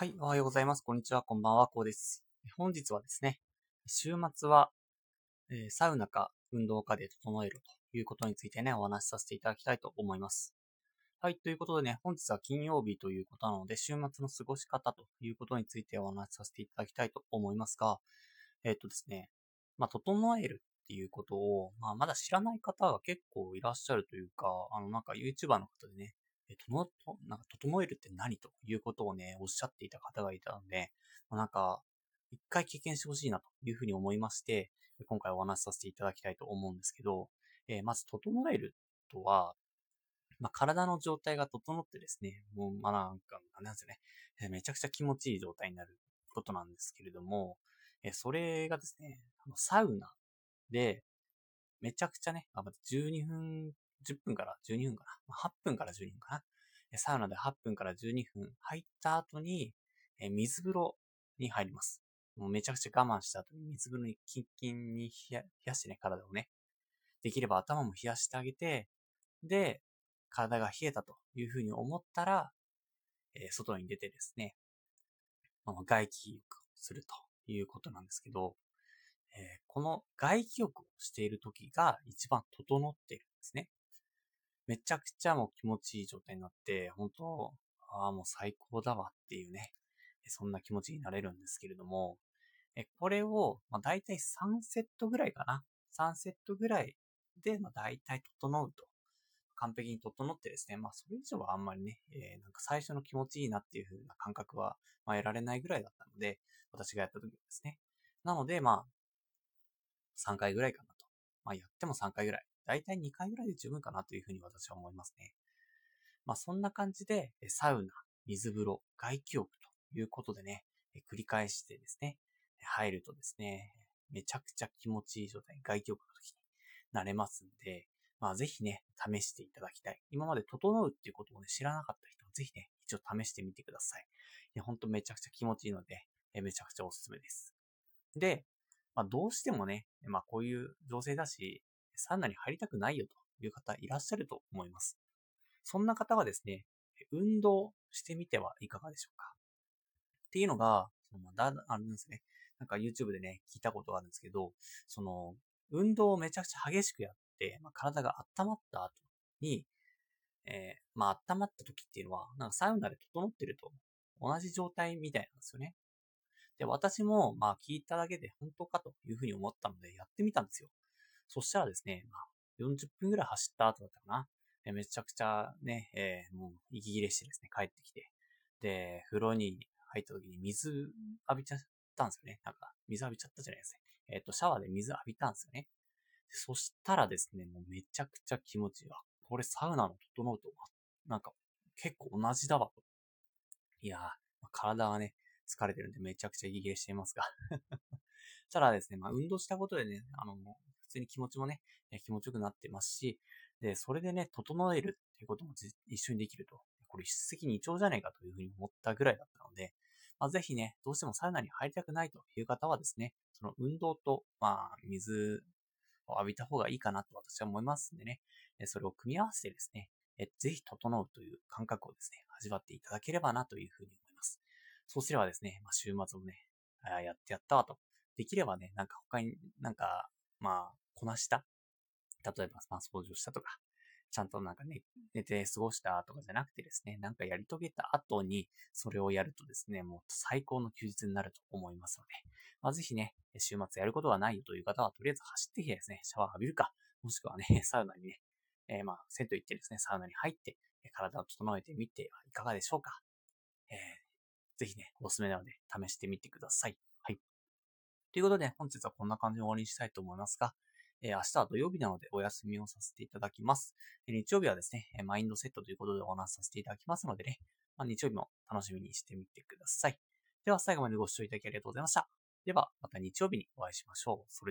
はい、おはようございます。こんにちは、こんばんは、こうです。本日はですね、週末は、えーサウナか運動かで整えるということについてね、お話しさせていただきたいと思います。はい、ということでね、本日は金曜日ということなので、週末の過ごし方ということについてお話しさせていただきたいと思いますが、えーっとですね、まあ、整えるっていうことを、まあ、まだ知らない方が結構いらっしゃるというか、あの、なんか YouTuber の方でね、え、との、と、なんか、整えるって何ということをね、おっしゃっていた方がいたので、まあなんか、一回経験してほしいなというふうに思いまして、今回お話しさせていただきたいと思うんですけど、えーまず、整えるとは、まあ、体の状態が整ってですね、もう、まあ、なんか、なんですよね、めちゃくちゃ気持ちいい状態になることなんですけれども、えーそれがですね、サウナで、めちゃくちゃね、12分、10分から12分かな。8分から12分かな。サウナで8分から12分入った後に、水風呂に入ります。もうめちゃくちゃ我慢した後に水風呂にキンキンに冷やしてね、体をね。できれば頭も冷やしてあげて、で、体が冷えたというふうに思ったら、えー外に出てですね、あ外気浴をするということなんですけど、えーこの外気浴をしている時が一番整っているんですね。めちゃくちゃもう気持ちいい状態になって、本当ああ、もう最高だわっていうね、そんな気持ちになれるんですけれども、えこれを、まあ、大体3セットぐらいかな。3セットぐらいで、まあ、大体整うと。完璧に整ってですね、まあ、それ以上はあんまりね、えーなんか最初の気持ちいいなっていう風な感覚は、まあ、得られないぐらいだったので、私がやった時ですね。なので、まあ、3回ぐらいかなと。まあ、やっても3回ぐらい。だいたい2回ぐらいで十分かなというふうに私は思いますね。まあ、そんな感じで、サウナ、水風呂、外気浴ということでね、繰り返してですね、入るとですね、めちゃくちゃ気持ちいい状態外気浴の時になれますんで、まあ、ぜひね、試していただきたい。今まで整うっていうことをね、知らなかった人はぜひね、一応試してみてください。いや、ほんとめちゃくちゃ気持ちいいので、めちゃくちゃおすすめです。で、まあ、どうしてもね、まあ、こういう情勢だし、サウナに入りたくないよという方いらっしゃると思います。そんな方はですね、運動してみてはいかがでしょうか？っていうのが、そのだあれなんですね。なんか YouTube でね、聞いたことがあるんですけど、その、運動をめちゃくちゃ激しくやって、まあ、体が温まった後に、えーまあ、温まった時っていうのは、なんかサウナで整ってると同じ状態みたいなんですよね。で、私も、まあ、聞いただけで本当かというふうに思ったので、やってみたんですよ。そしたらですね、まあ、40分ぐらい走った後だったかな。えめちゃくちゃね、えーもう息切れしてですね、帰ってきて。で、風呂に入った時に水浴びちゃったんですよね。なんか、水浴びちゃったじゃないですね。えっ、と、シャワーで水浴びたんですよね。そしたらですね、もうめちゃくちゃ気持ちいいわ。これサウナの整うと、なんか、結構同じだわ。いやー、体はね、疲れてるんでめちゃくちゃ息切れしていますが。しただですね、まあ運動したことでね、あの、普通に気持ちもね、気持ちよくなってますし、で、それでね、整えるっていうことも一緒にできると。これ一石二鳥じゃねえかというふうに思ったぐらいだったので、まあ、ぜひね、どうしてもサウナに入りたくないという方はですね、その運動と、まあ、水を浴びた方がいいかなと私は思いますんでね、それを組み合わせてですね、えぜひ整うという感覚をですね、味わっていただければなというふうに思います。そうすればですね、まあ、週末もね、やってやったわと。できればね、なんか他になんか、まあ、こなした。例えば、まあ、掃除をしたとか、ちゃんとなんかね、寝て過ごしたとかじゃなくてですね、なんかやり遂げた後に、それをやるとですね、もう最高の休日になると思いますので、まあ、ぜひね、週末やることがないよという方は、とりあえず走ってきてですね、シャワー浴びるか、もしくはね、サウナにね、えーまあ、銭湯行ってですね、サウナに入って、体を整えてみてはいかがでしょうか。えーぜひね、おすすめなので、試してみてください。ということで、本日はこんな感じで終わりにしたいと思いますが、えー明日は土曜日なのでお休みをさせていただきます。えー日曜日はですね、えーマインドセットということでお話しさせていただきますのでね、まあ、日曜日も楽しみにしてみてください。では最後までご視聴いただきありがとうございました。では、また日曜日にお会いしましょう。それ